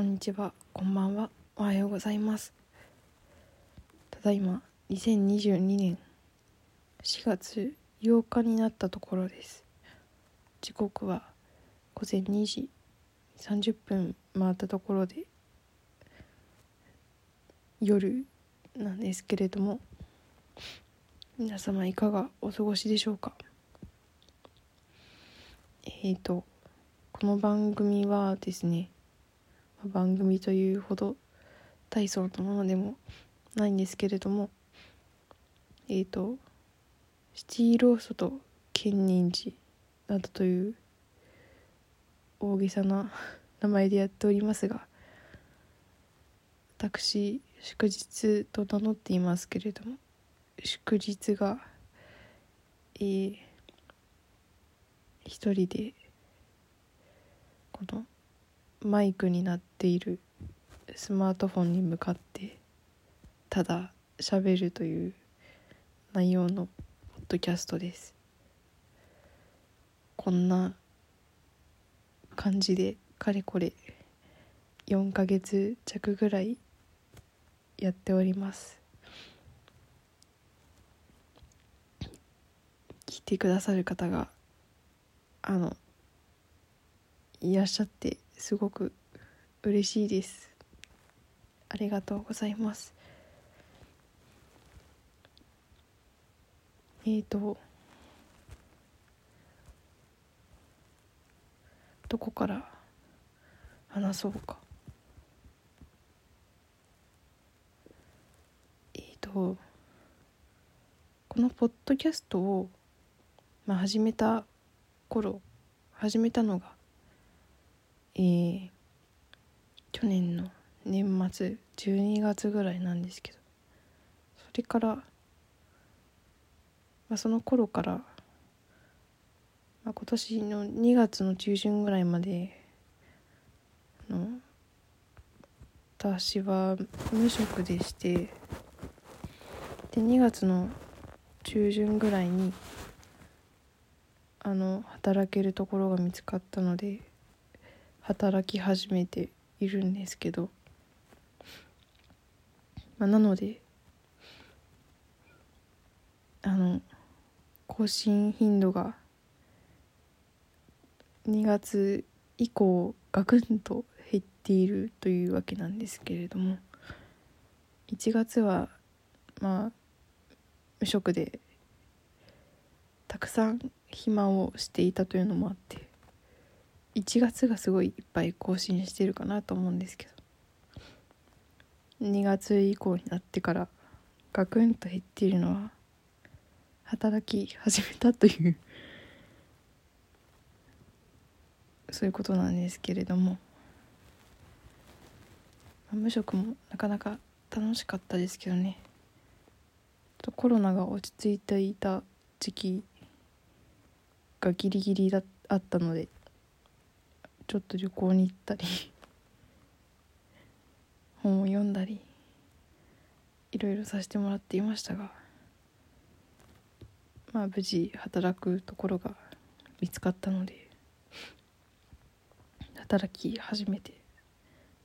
こんにちは。こんばんは。おはようございます。ただいま2022年4月8日になったところです。時刻は午前2時30分回ったところで夜なんですけれども皆様いかがお過ごしでしょうか？えっ、ー、とこの番組はですね番組というほど大層なものでもないんですけれどもえっ、ー、とシティローストと建仁寺などという大げさな名前でやっておりますが私祝日と名乗っていますけれども祝日がえー、一人でこのマイクになってているスマートフォンに向かってただ喋るという内容のポッドキャストです。こんな感じでかれこれ4ヶ月弱ぐらいやっております。聞いてくださる方があのいらっしゃってすごく嬉しいです。ありがとうございます。えーとどこから話そうか。えっ、ー、とこのポッドキャストを、まあ、始めた頃始めたのがえー、去年の年末12月ぐらいなんですけどそれから、まあ、その頃から、まあ、今年の2月の中旬ぐらいまでの私は無職でしてで2月の中旬ぐらいにあの働けるところが見つかったので働き始めているんですけど、まあ、なのであの更新頻度が2月以降ガクンと減っているというわけなんですけれども1月はまあ無職でたくさん暇をしていたというのもあって1月がすごいいっぱい更新してるかなと思うんですけど。2月以降になってからガクンと減っているのは働き始めたというそういうことなんですけれども。無職もなかなか楽しかったですけどね。コロナが落ち着いていた時期がギリギリだあったので。ちょっと旅行に行ったり 本を読んだりいろいろさせてもらっていましたがまあ無事働くところが見つかったので働き始めて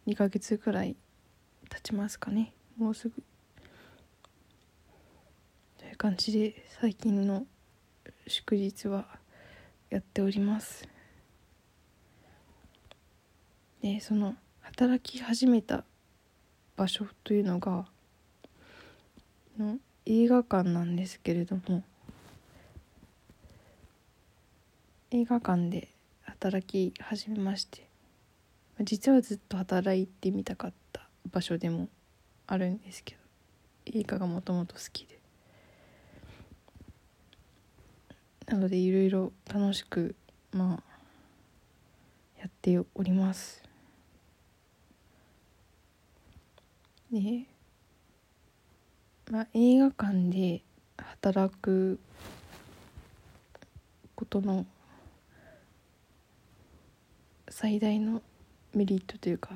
2ヶ月くらい経ちますかね。もうすぐ。という感じで最近の祝日はやっております。でその働き始めた場所というのがの映画館なんですけれども映画館で働き始めまして実はずっと働いてみたかった場所でもあるんですけど映画がもともと好きで。なのでいろいろ楽しくまあやっております。で、まあ、映画館で働くことの最大のメリットというか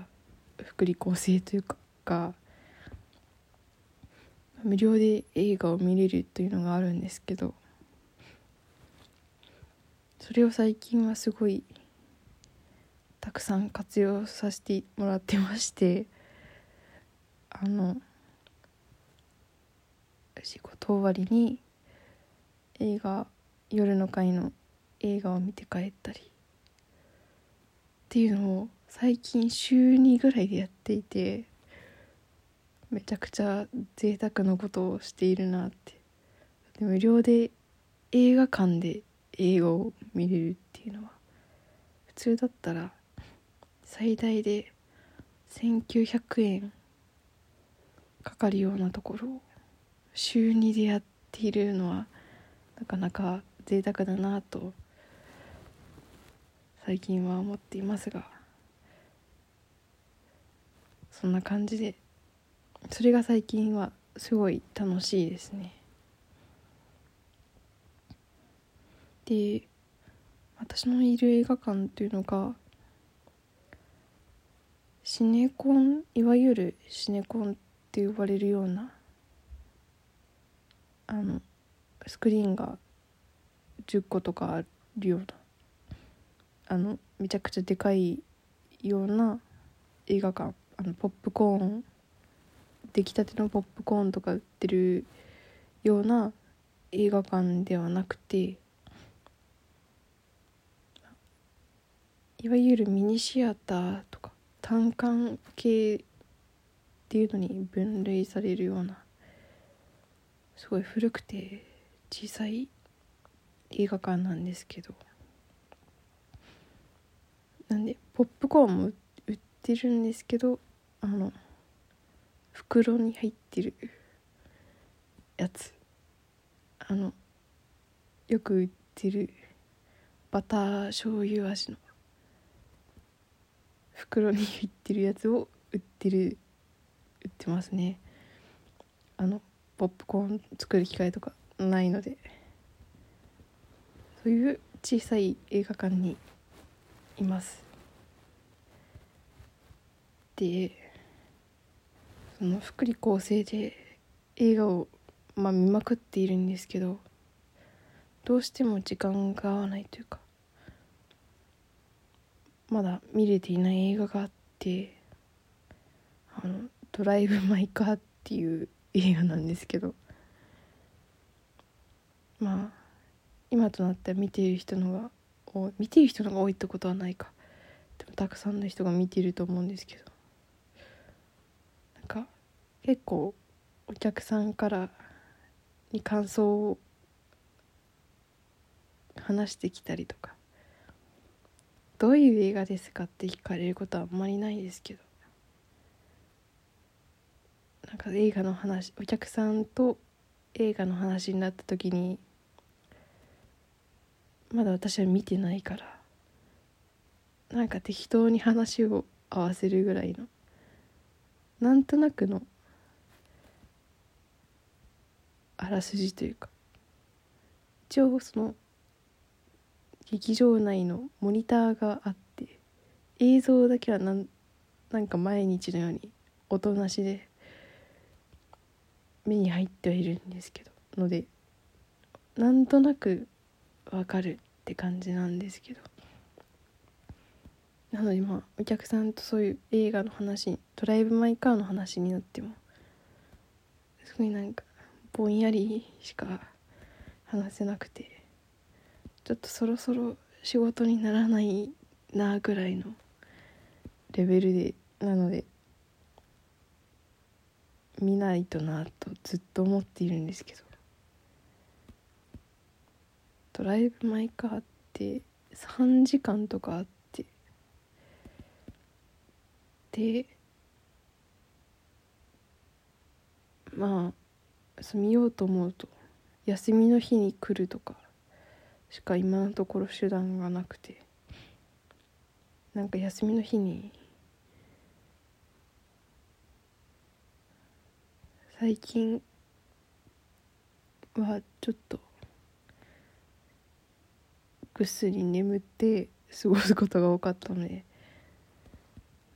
福利厚生というかが無料で映画を見れるというのがあるんですけどそれを最近はすごいたくさん活用させてもらってましてあの仕事終わりに映画夜の会の映画を見て帰ったりっていうのを最近週2ぐらいでやっていてめちゃくちゃ贅沢なことをしているなって。で無料で映画館で映画を見れるっていうのは普通だったら最大で1900円かかるようなところを週2でやっているのはなかなか贅沢だなと最近は思っていますがそんな感じでそれが最近はすごい楽しいですね。で私のいる映画館というのがシネコンいわゆるシネコンって呼ばれるようなあのスクリーンが10個とかあるようなあのめちゃくちゃでかいような映画館あのポップコーン出来たてのポップコーンとか売ってるような映画館ではなくていわゆるミニシアターとか単館系っていうのに分類されるようなすごい古くて小さい映画館なんですけどなんでポップコーンも売ってるんですけどあの袋に入ってるやつ。あのよく売ってるバター醤油味の袋に入ってるやつを売ってるってますね。あのポップコーン作る機会とかないので。そういう小さい映画館にいます。でその福利厚生で映画を、まあ、見まくっているんですけどどうしても時間が合わないというかまだ見れていない映画があってあの「ドライブ・マイ・カー」っていう映画なんですけど。まあ今となっては見ている人のが見ている人のが多いってことはないか。でもたくさんの人が見ていると思うんですけど。なんか結構お客さんからに感想を話してきたりとか。どういう映画ですかって聞かれることはあんまりないですけど。なんか映画の話お客さんと映画の話になった時にまだ私は見てないからなんか適当に話を合わせるぐらいのなんとなくのあらすじというか一応その劇場内のモニターがあって映像だけはなんなんか毎日のように音なしで目に入ってはいるんですけど。のでなんとなくわかるって感じなんですけど。なのでまあお客さんとそういう映画の話ドライブ・マイ・カーの話になってもすごいなんかぼんやりしか話せなくてちょっとそろそろ仕事にならないなぐらいのレベルでなので見ないとなとずっと思っているんですけど。ドライブ・マイ・カーって3時間とかあって。でまあ見ようと思うと休みの日に来るとかしか今のところ手段がなくて。なんか休みの日に最近はちょっとぐっすり眠って過ごすことが多かったので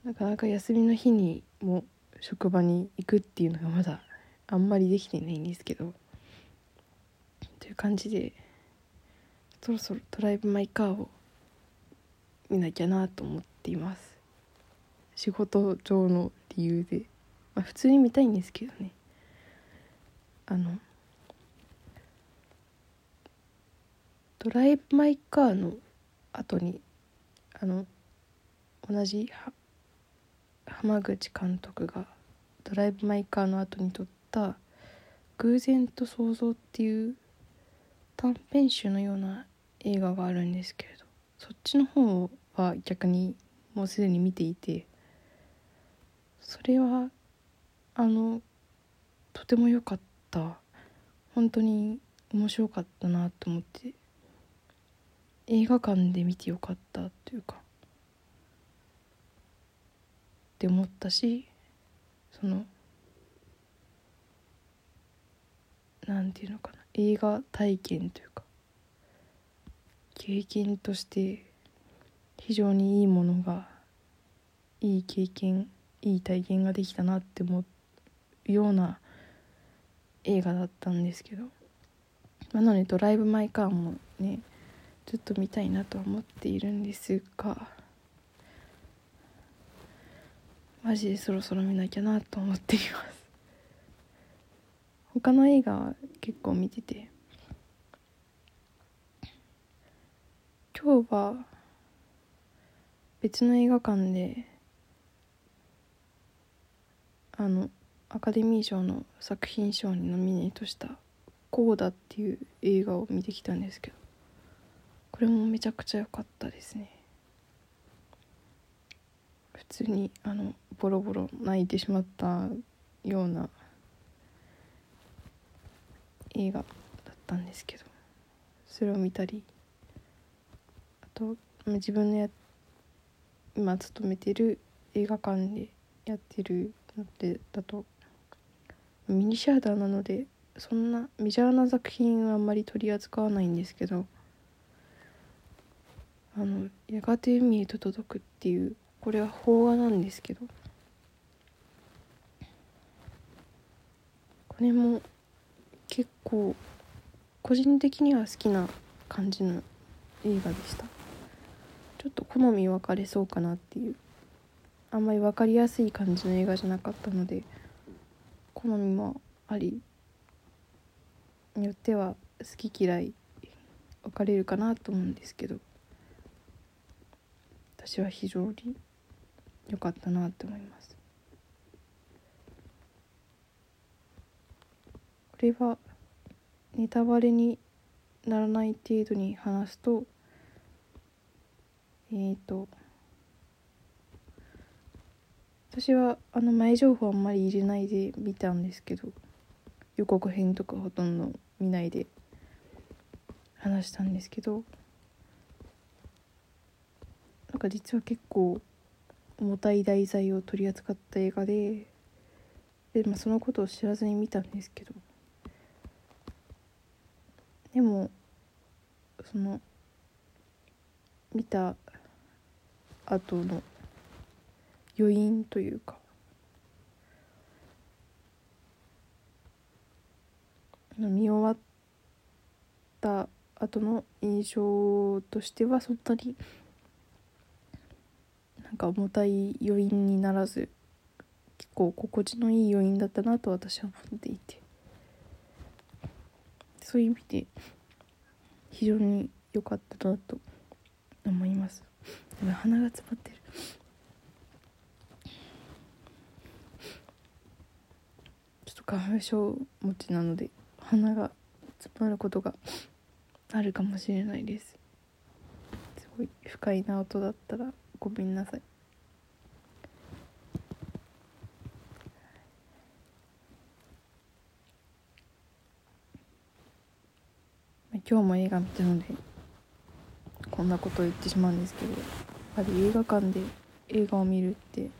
なかなか休みの日にも職場に行くっていうのがまだあんまりできてないんですけどという感じでそろそろドライブ・マイ・カーを見なきゃなと思っています。仕事上の理由で、まあ、普通に見たいんですけどね。あのドライブ・マイ・カーの後にあの同じ浜口監督が「ドライブ・マイ・カー」の後に撮った「偶然と想像」っていう短編集のような映画があるんですけれどそっちの方は逆にもうすでに見ていてそれはあのとても良かった。本当に面白かったなと思って。映画館で見てよかったというか。って思ったしそのなんていうのかな。映画体験というか。経験として非常にいいものがいい経験いい体験ができたなって思うような映画だったんですけど、まあ、なので「ドライブ・マイ・カー」もねちょっと見たいなとは思っているんですがマジでそろそろ見なきゃなと思っています。他の映画結構見てて今日は別の映画館であのアカデミー賞の作品賞にノミネートした「コーダ」っていう映画を見てきたんですけどこれもめちゃくちゃ良かったですね。普通にあのボロボロ泣いてしまったような映画だったんですけどそれを見たりあと自分のや今勤めてる映画館でやってるのでだとミニシアターなのでそんなメジャーな作品はあんまり取り扱わないんですけどあの「やがて海へと届く」っていうこれは邦画なんですけどこれも結構個人的には好きな感じの映画でした。ちょっと好み分かれそうかなっていうあんまり分かりやすい感じの映画じゃなかったので好みもありによっては好き嫌い分かれるかなと思うんですけど私は非常に良かったなって思います。これはネタバレにならない程度に話すとえっ、ー、と私はあの前情報あんまり入れないで見たんですけど予告編とかほとんど見ないで話したんですけどなんか実は結構重たい題材を取り扱った映画でで、まあ、そのことを知らずに見たんですけどでもその見た後の余韻というか。見終わった後の印象としてはそんなになんか重たい余韻にならず結構心地のいい余韻だったなと私は思っていて。そういう意味で非常に良かったなと思います。鼻が詰まってるちょっと花粉症持ちなので鼻が詰まることがあるかもしれないです。すごい不快な音だったらごめんなさい。今日も映画見たのでこんなことを言ってしまうんですけどやっぱり映画館で映画を見るって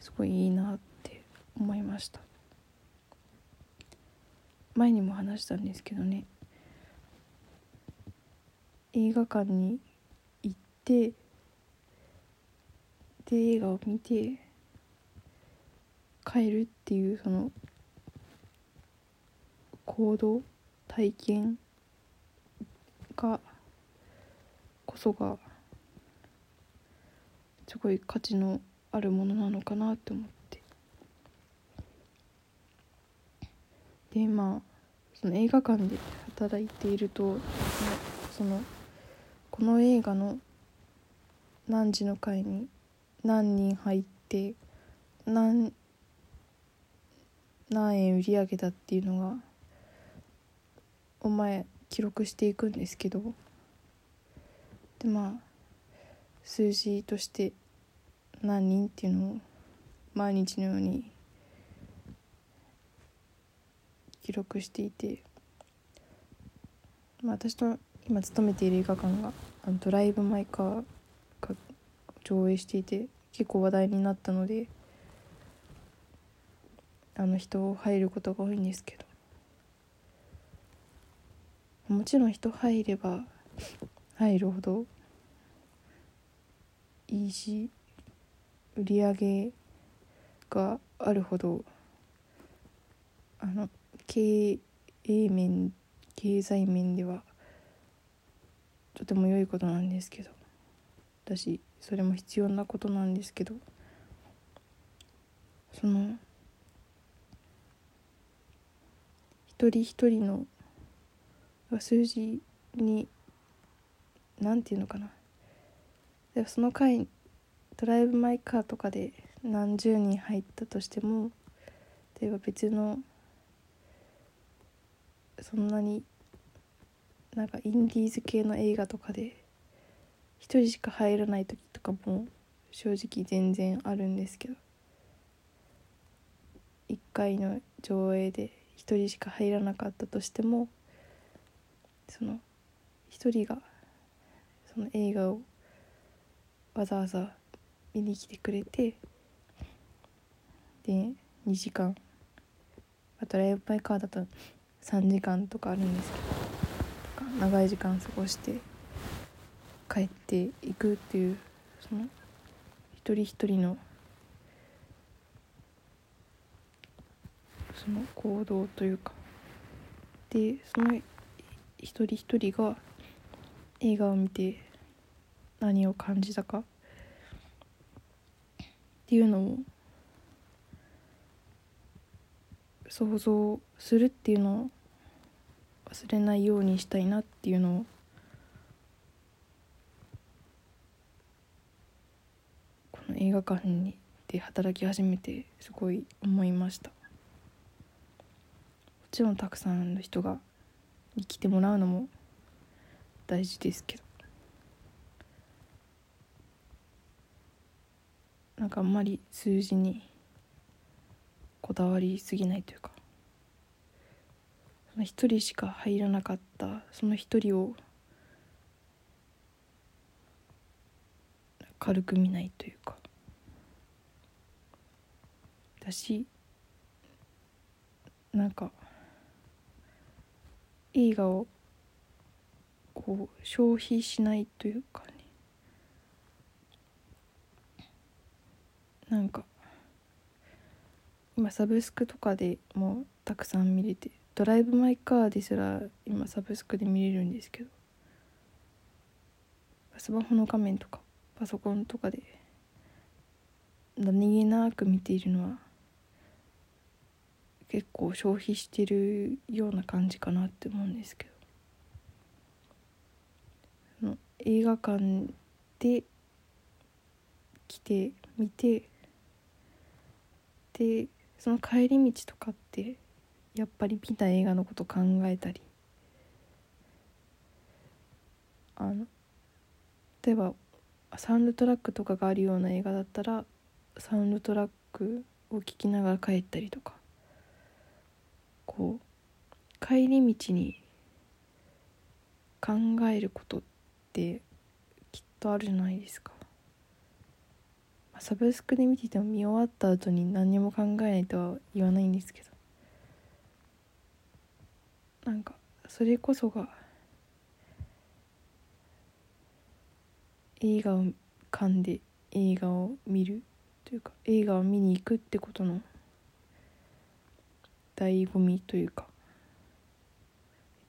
すごいいいなって思いました。前にも話したんですけどね。映画館に行ってで映画を見て帰るっていうその行動体験がこそがすごい価値のあるものなのかなって思って。でまあその映画館で働いているとそのこの映画の何時の回に何人入って何何円売り上げたっていうのがお前記録していくんですけど。でまあ数字として何人っていうのを毎日のように記録していて、まあ、私の今勤めている映画館があのドライブ・マイ・カーが上映していて結構話題になったのであの人を入ることが多いんですけど。もちろん人入れば入るほどいいし売り上げがあるほどあの経営面経済面ではとても良いことなんですけど私それも必要なことなんですけどその一人一人の数字に何て言うのかな。でその回ドライブ・マイ・カーとかで何十人入ったとしても例えば別のそんなになんかインディーズ系の映画とかで1人しか入らない時とかも正直全然あるんですけど。1回の上映で1人しか入らなかったとしてもその1人がその映画をわざわざ見に来てくれてで2時間あとライブマイカーだと3時間とかあるんですけど長い時間過ごして帰っていくっていうその一人一人のその行動というかでその一人一人が映画を見て何を感じたかっていうのを想像するっていうのを忘れないようにしたいなっていうのを。この映画館にで働き始めてすごい思いました。もちろんたくさんの人がに来てもらうのも大事ですけど。なんかあんまり数字にこだわりすぎないというか。その一人しか入らなかった。その一人を軽く見ないというか。だしなんか映画をこう消費しないというかね。なんか今サブスクとかでもたくさん見れてドライブ・マイ・カーですら今サブスクで見れるんですけど。スマホの画面とかパソコンとかで何気なく見ているのは結構消費してるような感じかなって思うんですけど。映画館で来て見てでその帰り道とかってやっぱり見た映画のこと考えたり。あの例えばサウンドトラックとかがあるような映画だったらサウンドトラックを聴きながら帰ったりとか。こう帰り道に考えることってきっとあるじゃないですか。サブスクで見てても見終わった後に何も考えないとは言わないんですけど。なんかそれこそが映画を館で映画を見るというか映画を見に行くってことの醍醐味というか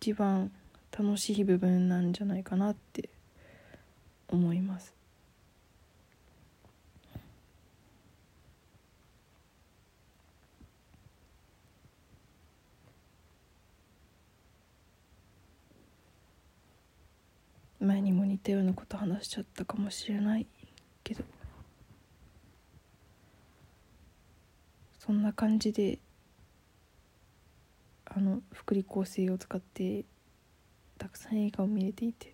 一番楽しい部分なんじゃないかなって思います。前にも似たようなこと話しちゃったかもしれないけどそんな感じであの福利厚生を使ってたくさん映画を見れていて、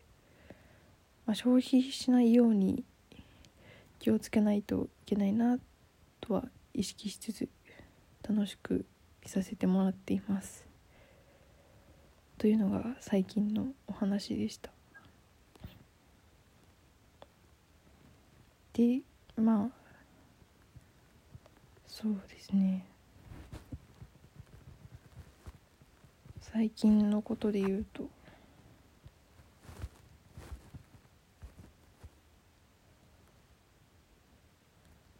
まあ、消費しないように気をつけないといけないなとは意識しつつ楽しく見させてもらっています。というのが最近のお話でした。でまあそうですね。最近のことで言うと。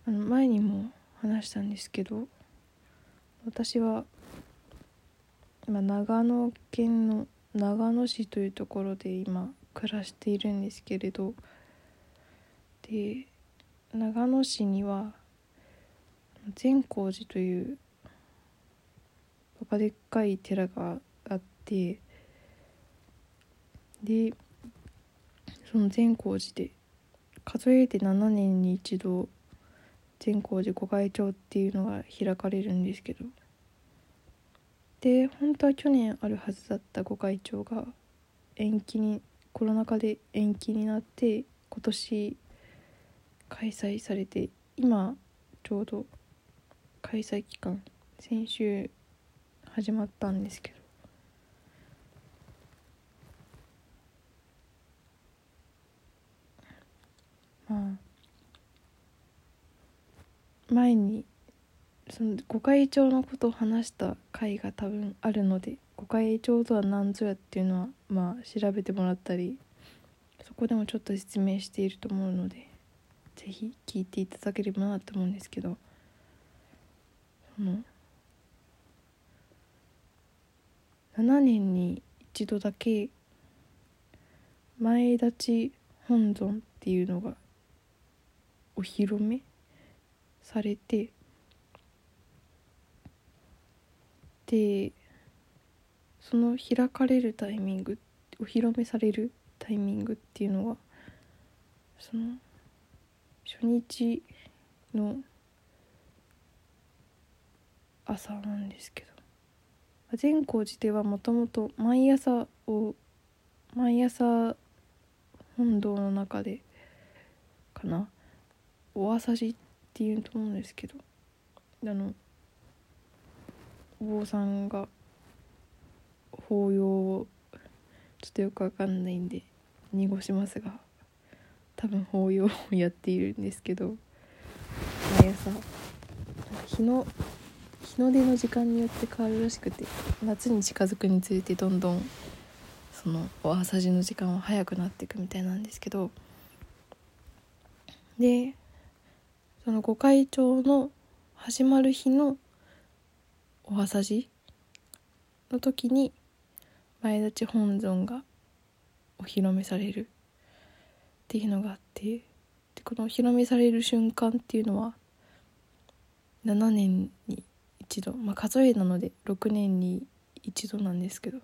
あの前にも話したんですけど私は今長野県の長野市というところで今暮らしているんですけれど。で長野市には善光寺というバカでっかい寺があってでその善光寺で数えて7年に一度善光寺御開帳っていうのが開かれるんですけどで本当は去年あるはずだった御開帳が延期にコロナ禍で延期になって今年開催されて今ちょうど開催期間先週始まったんですけど。まあ前にその御開帳のことを話した回が多分あるので御開帳とは何ぞやっていうのはまあ調べてもらったりそこでもちょっと説明していると思うので。是非聞いていただければなと思うんですけどその7年に一度だけ前立ち本尊っていうのがお披露目されてでその開かれるタイミングお披露目されるタイミングっていうのはその初日の朝なんですけど。善光寺ではもともと毎朝を毎朝本堂の中でかなお朝じっていうと思うんですけどあのお坊さんが法要をちょっとよくわかんないんで濁しますが多分法要をやっているんですけど毎朝。日の日の出の時間によって変わるらしくて夏に近づくにつれてどんどんそのお朝時の時間は早くなっていくみたいなんですけどでその御開帳の始まる日のお朝時の時に前立本尊がお披露目される。っていうのがあってでこのお披露目される瞬間っていうのは7年に一度まあ数えなので6年に一度なんですけど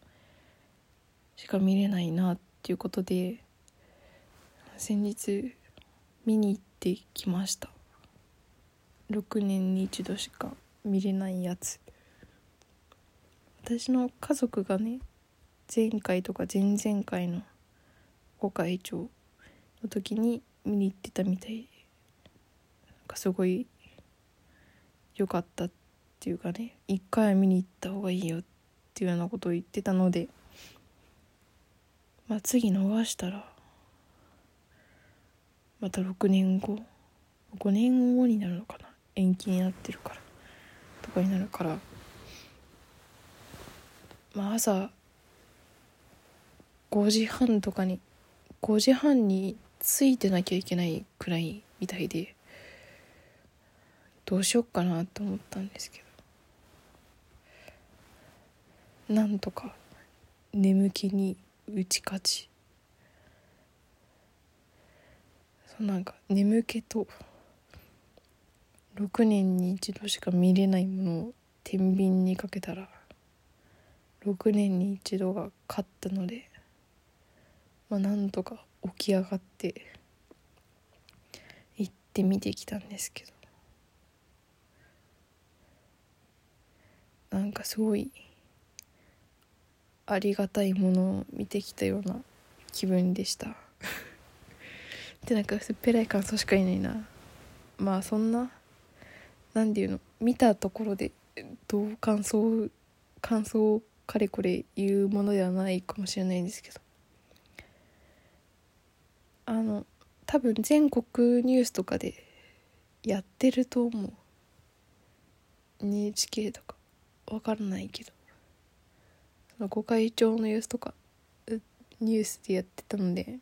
しか見れないなっていうことで先日見に行ってきました。6年に一度しか見れないやつ。私の家族がね前回とか前々回のご会長の時に見に行ってたみたい。なんかすごい良かったっていうかね一回は見に行った方がいいよっていうようなことを言ってたのでまあ次逃したらまた6年後5年後になるのかな延期になってるからとかになるからまあ朝5時半とかに5時半についてなきゃいけないくらいみたいでどうしよっかなと思ったんですけど。なんとか眠気に打ち勝ち。そうなんか眠気と6年に一度しか見れないものを天秤にかけたら6年に一度が勝ったのでまあなんとか起き上がって行って見てきたんですけど。なんかすごいありがたいものを見てきたような気分でした。でなんか薄っぺらい感想しかいないな。まあそんな何て言うの見たところでどう感想感想をかれこれ言うものではないかもしれないんですけど。あの多分全国ニュースとかでやってると思う。NHK とか。わからないけど。その御開帳の様子とかニュースでやってたので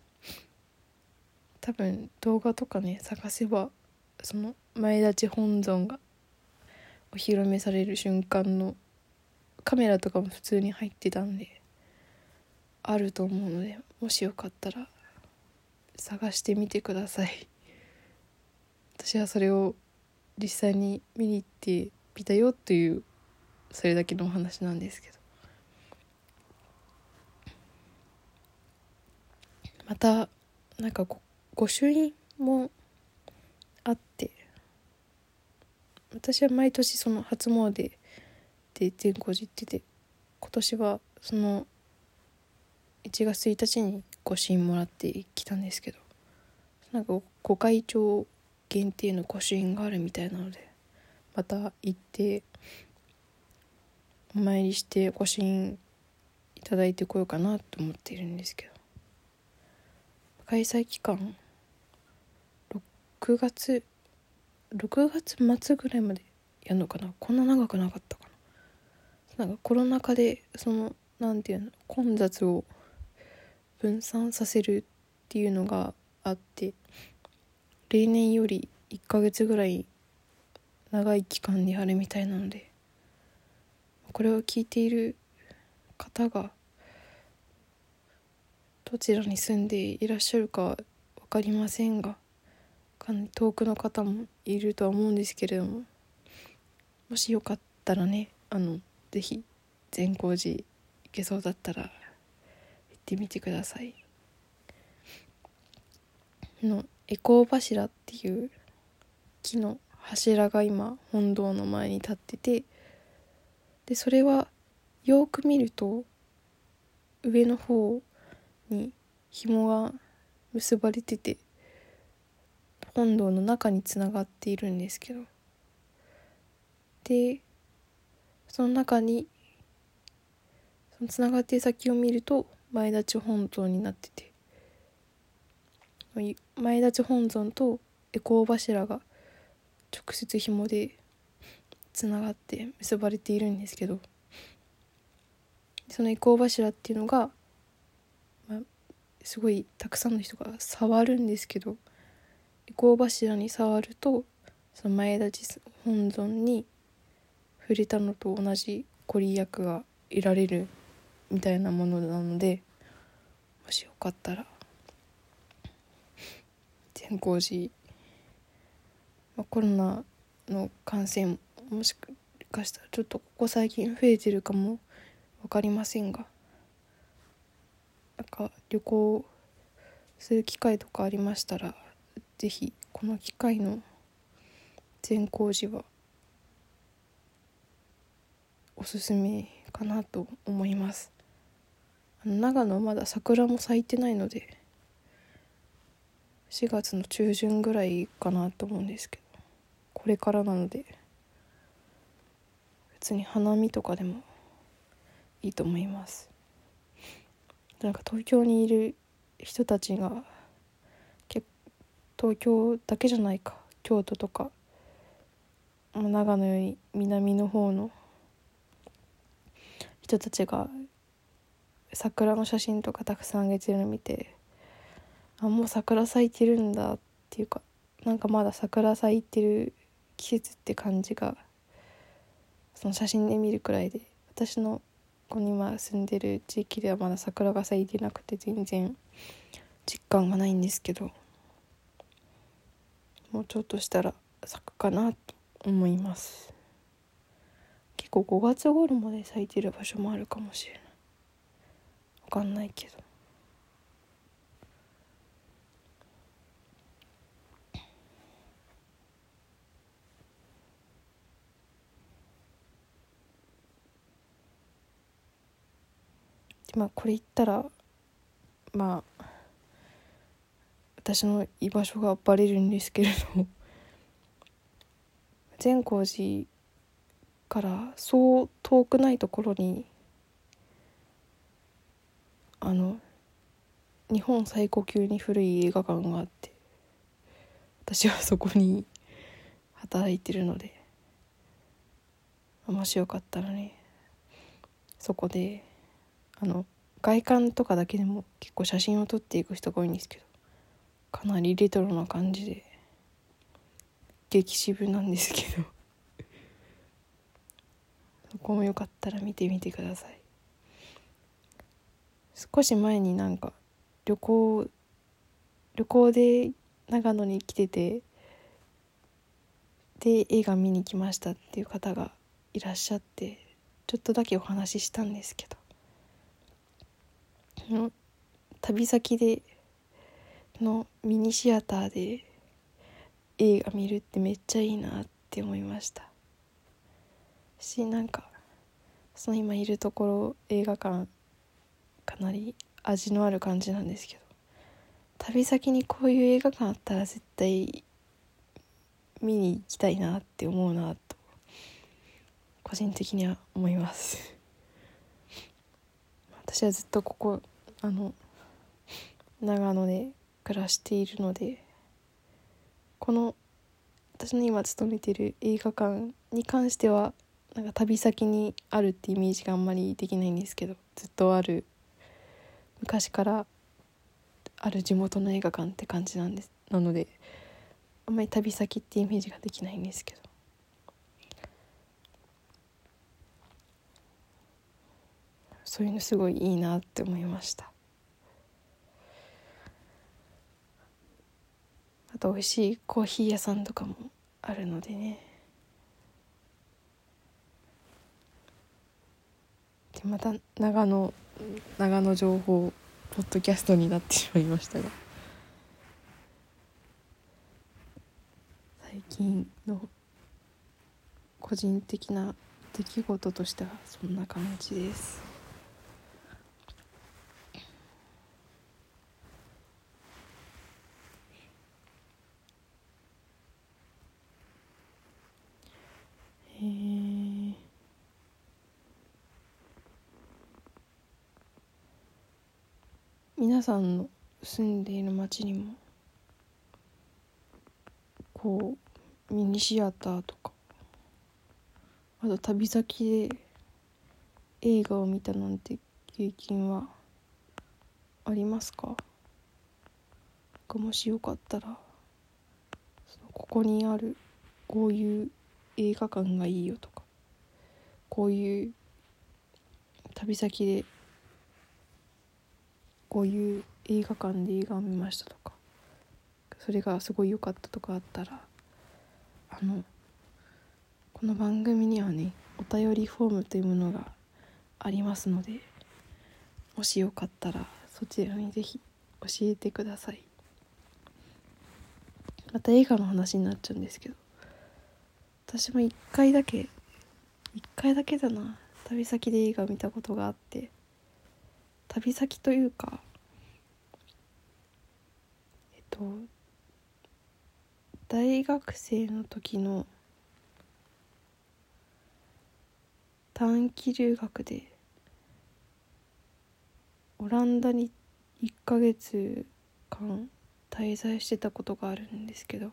多分動画とかね探せばその前立ち本尊がお披露目される瞬間のカメラとかも普通に入ってたんであると思うのでもしよかったら探してみてください。私はそれを実際に見に行ってみたよというそれだけのお話なんですけど。またなんか御朱印もあって私は毎年その初詣で善光寺行ってて今年はその1月1日に御朱印もらってきたんですけどなんか御開帳限定の御朱印があるみたいなのでまた行ってお参りして御朱印いただいてこようかなと思っているんですけど開催期間6月6月末ぐらいまでやるのかな？こんな長くなかったかな？なんかコロナ禍でその何て言うの混雑を分散させるっていうのがあって例年より1ヶ月ぐらい長い期間にやるみたいなのでこれを聞いている方がどちらに住んでいらっしゃるか分かりませんが遠くの方もいるとは思うんですけれどももしよかったらねあの是非善光寺行けそうだったらってみてください。のエコー柱っていう木の柱が今本堂の前に立っててでそれはよく見ると上の方に紐が結ばれてて本堂の中につながっているんですけどでその中にそのつながっている先を見ると前立ち本尊になってて前立ち本尊とエコー柱が直接紐でつながって結ばれているんですけどそのエコー柱っていうのがまあすごいたくさんの人が触るんですけどエコー柱に触るとその前立ち本尊に触れたのと同じご利益が得られるみたいなものなのでもしよかったら。善光寺、まあ、コロナの感染もしかしたらちょっとここ最近増えてるかも分かりませんが。なんか旅行する機会とかありましたら是非この機会の善光寺はおすすめかなと思います。長野まだ桜も咲いてないので4月の中旬ぐらいかなと思うんですけどこれからなので別に花見とかでもいいと思います。なんか東京にいる人たちが東京だけじゃないか京都とか長野より南の方の人たちが桜の写真とかたくさんあげてるの見てあもう桜咲いてるんだっていうかなんかまだ桜咲いてる季節って感じがその写真で見るくらいで私のここに今住んでる地域ではまだ桜が咲いてなくて全然実感がないんですけどもうちょっとしたら咲くかなと思います。結構5月頃まで咲いてる場所もあるかもしれない。分かんないけど。まあこれ言ったらまあ私の居場所がバレるんですけれど善光寺からそう遠くないところにあの日本最古級に古い映画館があって私はそこに 働いてるのでもしよかったらねそこであの外観とかだけでも結構写真を撮っていく人が多いんですけどかなりレトロな感じで激渋なんですけど そこもよかったら見てみてください。少し前になんか旅行旅行で長野に来ててで映画見に来ましたっていう方がいらっしゃってちょっとだけお話ししたんですけど。旅先でのミニシアターで映画見るってめっちゃいいなって思いました。しなんかその今いるところ映画館かなり味のある感じなんですけど。旅先にこういう映画館あったら絶対見に行きたいなって思うなと個人的には思います。私はずっとここあの長野で暮らしているのでこの私の今勤めてる映画館に関してはなんか旅先にあるってイメージがあんまりできないんですけどずっとある昔からある地元の映画館って感じなんです。なのであんまり旅先ってイメージができないんですけど。そういうのすごいいいなって思いました。あと美味しいコーヒー屋さんとかもあるのでね。でまた長野長野情報ポッドキャストになってしまいましたが最近の個人的な出来事としてはそんな感じです。皆さんの住んでいる町にもこうミニシアターとかあと旅先で映画を見たなんて経験はありますか？もしよかったらここにあるこういう映画館がいいよとかこういう旅先でこういう映画館で映画を見ましたとかそれがすごい良かったとかあったらあのこの番組にはねお便りフォームというものがありますのでもしよかったらそちらに是非教えてください。また映画の話になっちゃうんですけど私も1回だけ1回だけだな旅先で映画を見たことがあって旅先というかと大学生の時の短期留学でオランダに1ヶ月間滞在してたことがあるんですけど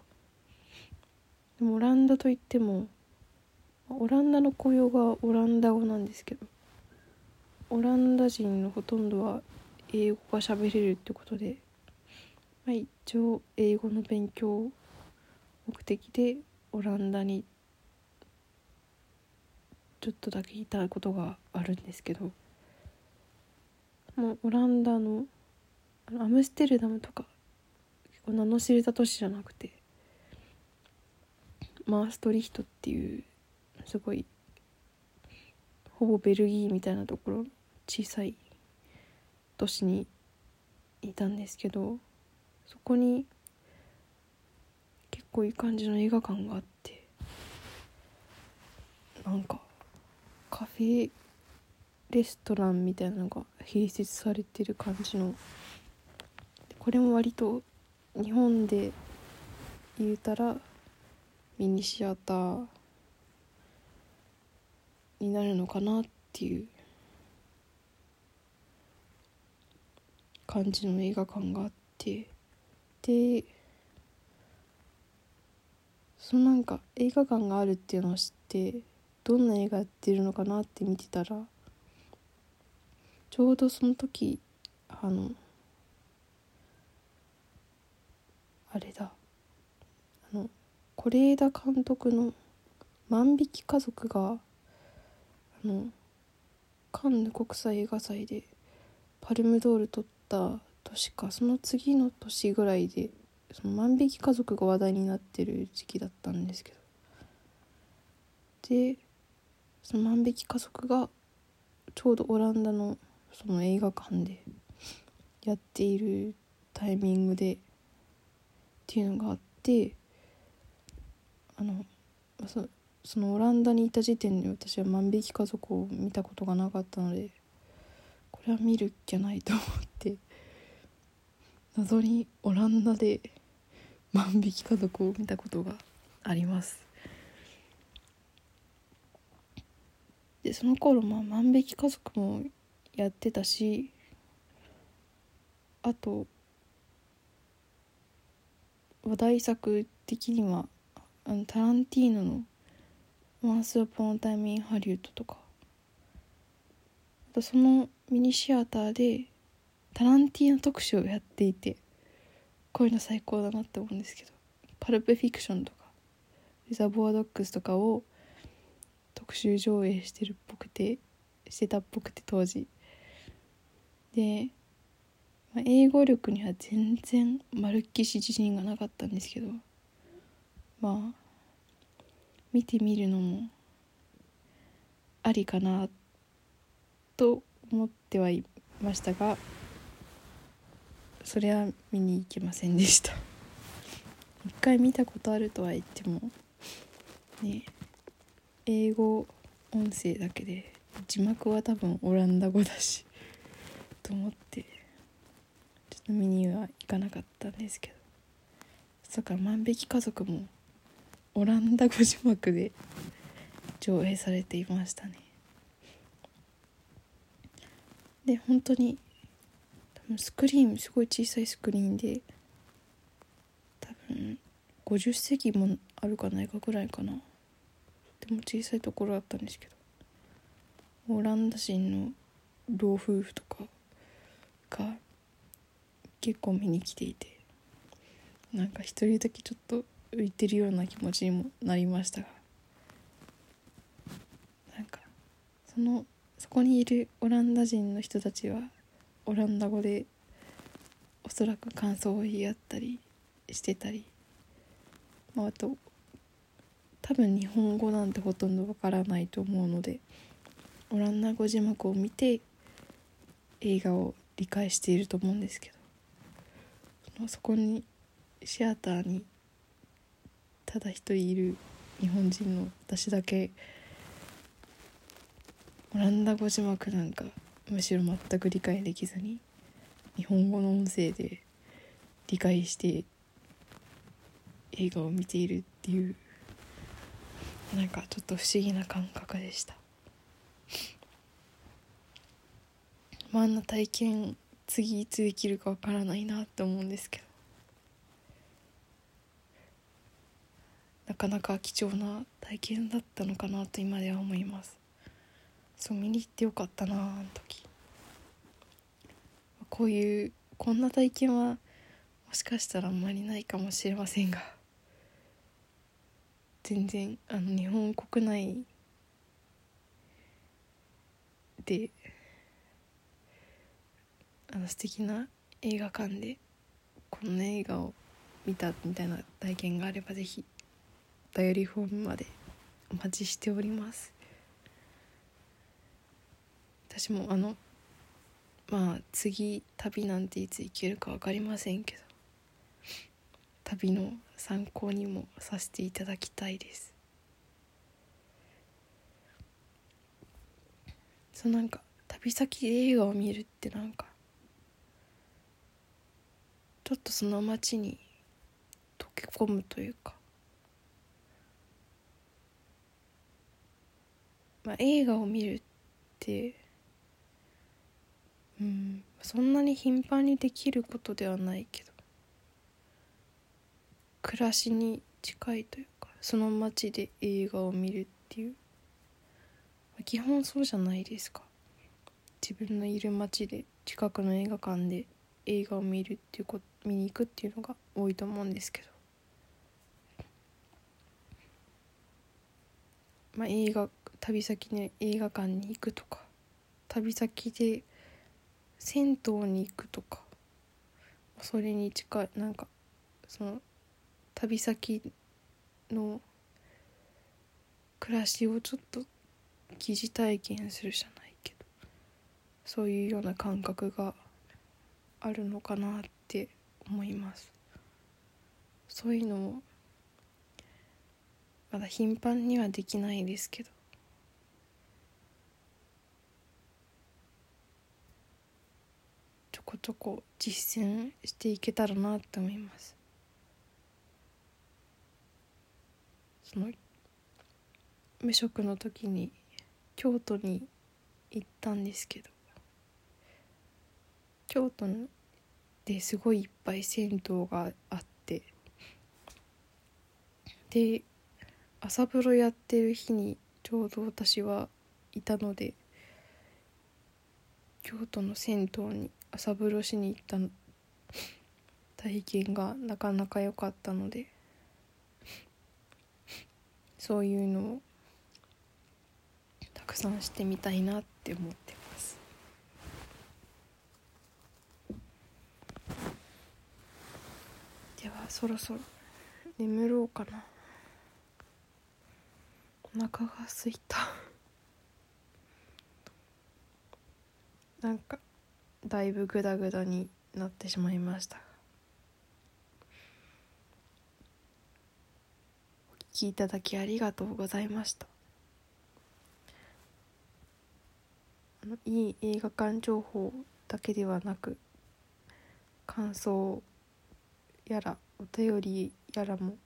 でもオランダといってもオランダの雇用がオランダ語なんですけどオランダ人のほとんどは英語が喋れるってことで、まあ、一応英語の勉強目的でオランダにちょっとだけいたことがあるんですけどもうオランダのアムステルダムとか結構名の知れた都市じゃなくてマーストリヒトっていうすごいほぼベルギーみたいなところ小さい都市にいたんですけどそこに結構いい感じの映画館があってなんかカフェレストランみたいなのが併設されてる感じのこれも割と日本で言うたらミニシアターになるのかなっていう感じの映画館があってでそのなんか映画館があるっていうのを知ってどんな映画やってるのかなって見てたらちょうどその時あのあれだあの是枝監督の「万引き家族が」あのカンヌ国際映画祭でパルムドール取った年かその次の年ぐらいでその万引き家族が話題になってる時期だったんですけど。でその万引き家族がちょうどオランダのその映画館でやっているタイミングでっていうのがあってあのそそのオランダにいた時点で私は万引き家族を見たことがなかったのでこれは見るっきゃないと思って。謎にオランダで万引き家族を見たことがあります。でその頃まあ万引き家族もやってたしあと話題作的にはあのタランティーノの「ワンス・アポン・タイム・イン・ハリウッド」とかあとそのミニシアターでタランティーノ特集をやっていてこういうの最高だなって思うんですけど「パルプ・フィクション」とか「リザボア・ドッグス」とかを特集上映してるっぽくてしてたっぽくて当時。で、まあ、英語力には全然まるっきし自信がなかったんですけどまあ見てみるのもありかなと思ってはいましたがそれは見に行けませんでした。一回見たことあるとは言ってもね。英語音声だけで字幕は多分オランダ語だし と思ってちょっと見には行かなかったんですけど。そっか万引き家族もオランダ語字幕で 上映されていましたね。で本当にスクリーンすごい小さいスクリーンで多分50席もあるかないかぐらいかな。でも小さいところだったんですけど。オランダ人の老夫婦とかが結構見に来ていて。なんか一人だけちょっと浮いてるような気持ちにもなりましたが。なんかそのそこにいるオランダ人の人たちはオランダ語でおそらく感想を言い合ったりしてたり、まあ、あと多分日本語なんてほとんどわからないと思うのでオランダ語字幕を見て映画を理解していると思うんですけどそこにシアターにただ一人いる日本人の私だけオランダ語字幕なんかむしろ全く理解できずに日本語の音声で理解して映画を見ているっていうなんかちょっと不思議な感覚でした。まああんな体験次いつできるかわからないなって思うんですけど。なかなか貴重な体験だったのかなと今では思います。そう見に行ってよかったなあの時。こういうこんな体験はもしかしたらあんまりないかもしれませんが。全然あの日本国内であの素敵な映画館でこの映画を見たみたいな体験があればぜひお便りフォームまでお待ちしております。私もあのまあ次旅なんていつ行けるか分かりませんけど旅の参考にもさせていただきたいです。そうなんか旅先で映画を見るってなんかちょっとその街に溶け込むというかまあ映画を見るってうん。そんなに頻繁にできることではないけど。暮らしに近いというかその街で映画を見るっていう。基本そうじゃないですか。自分のいる街で近くの映画館で映画を見るっていうこ見に行くっていうのが多いと思うんですけど。まあ映画旅先ね映画館に行くとか旅先で銭湯に行くとかそれに近いなんかその旅先の暮らしをちょっと疑似体験するじゃないけどそういうような感覚があるのかなって思います。そういうのもまだ頻繁にはできないですけどちょこちょこ実践していけたらなって思います。その無職の時に京都に行ったんですけど京都ですごいいっぱい銭湯があってで朝風呂やってる日にちょうど私はいたので京都の銭湯に朝風呂しに行った体験がなかなか良かったので。そういうのをたくさんしてみたいなって思ってます。ではそろそろ眠ろうかな。お腹がすいた。なんかだいぶグダグダになってしまいました。お聞きいただきありがとうございました。あのいい映画館情報だけではなく感想やらお便りやらも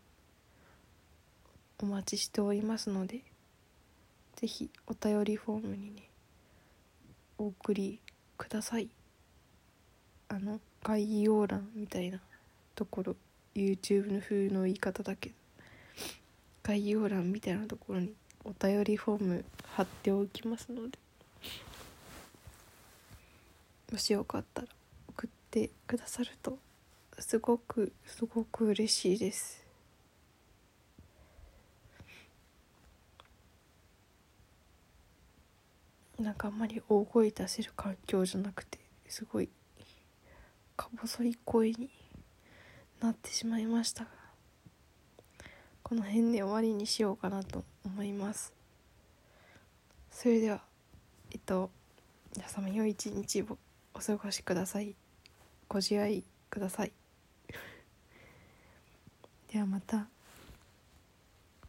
お待ちしておりますのでぜひお便りフォームにねお送りください。あの概要欄みたいなところ YouTube の風の言い方だけど概要欄みたいなところにお便りフォーム貼っておきますのでもしよかったら送ってくださるとすごくすごく嬉しいです。なんかあんまり大声出せる環境じゃなくてすごいか細い声になってしまいましたがこの辺で終わりにしようかなと思います。それではえっと皆様良い一日をお過ごしください。ご自愛ください。ではまた。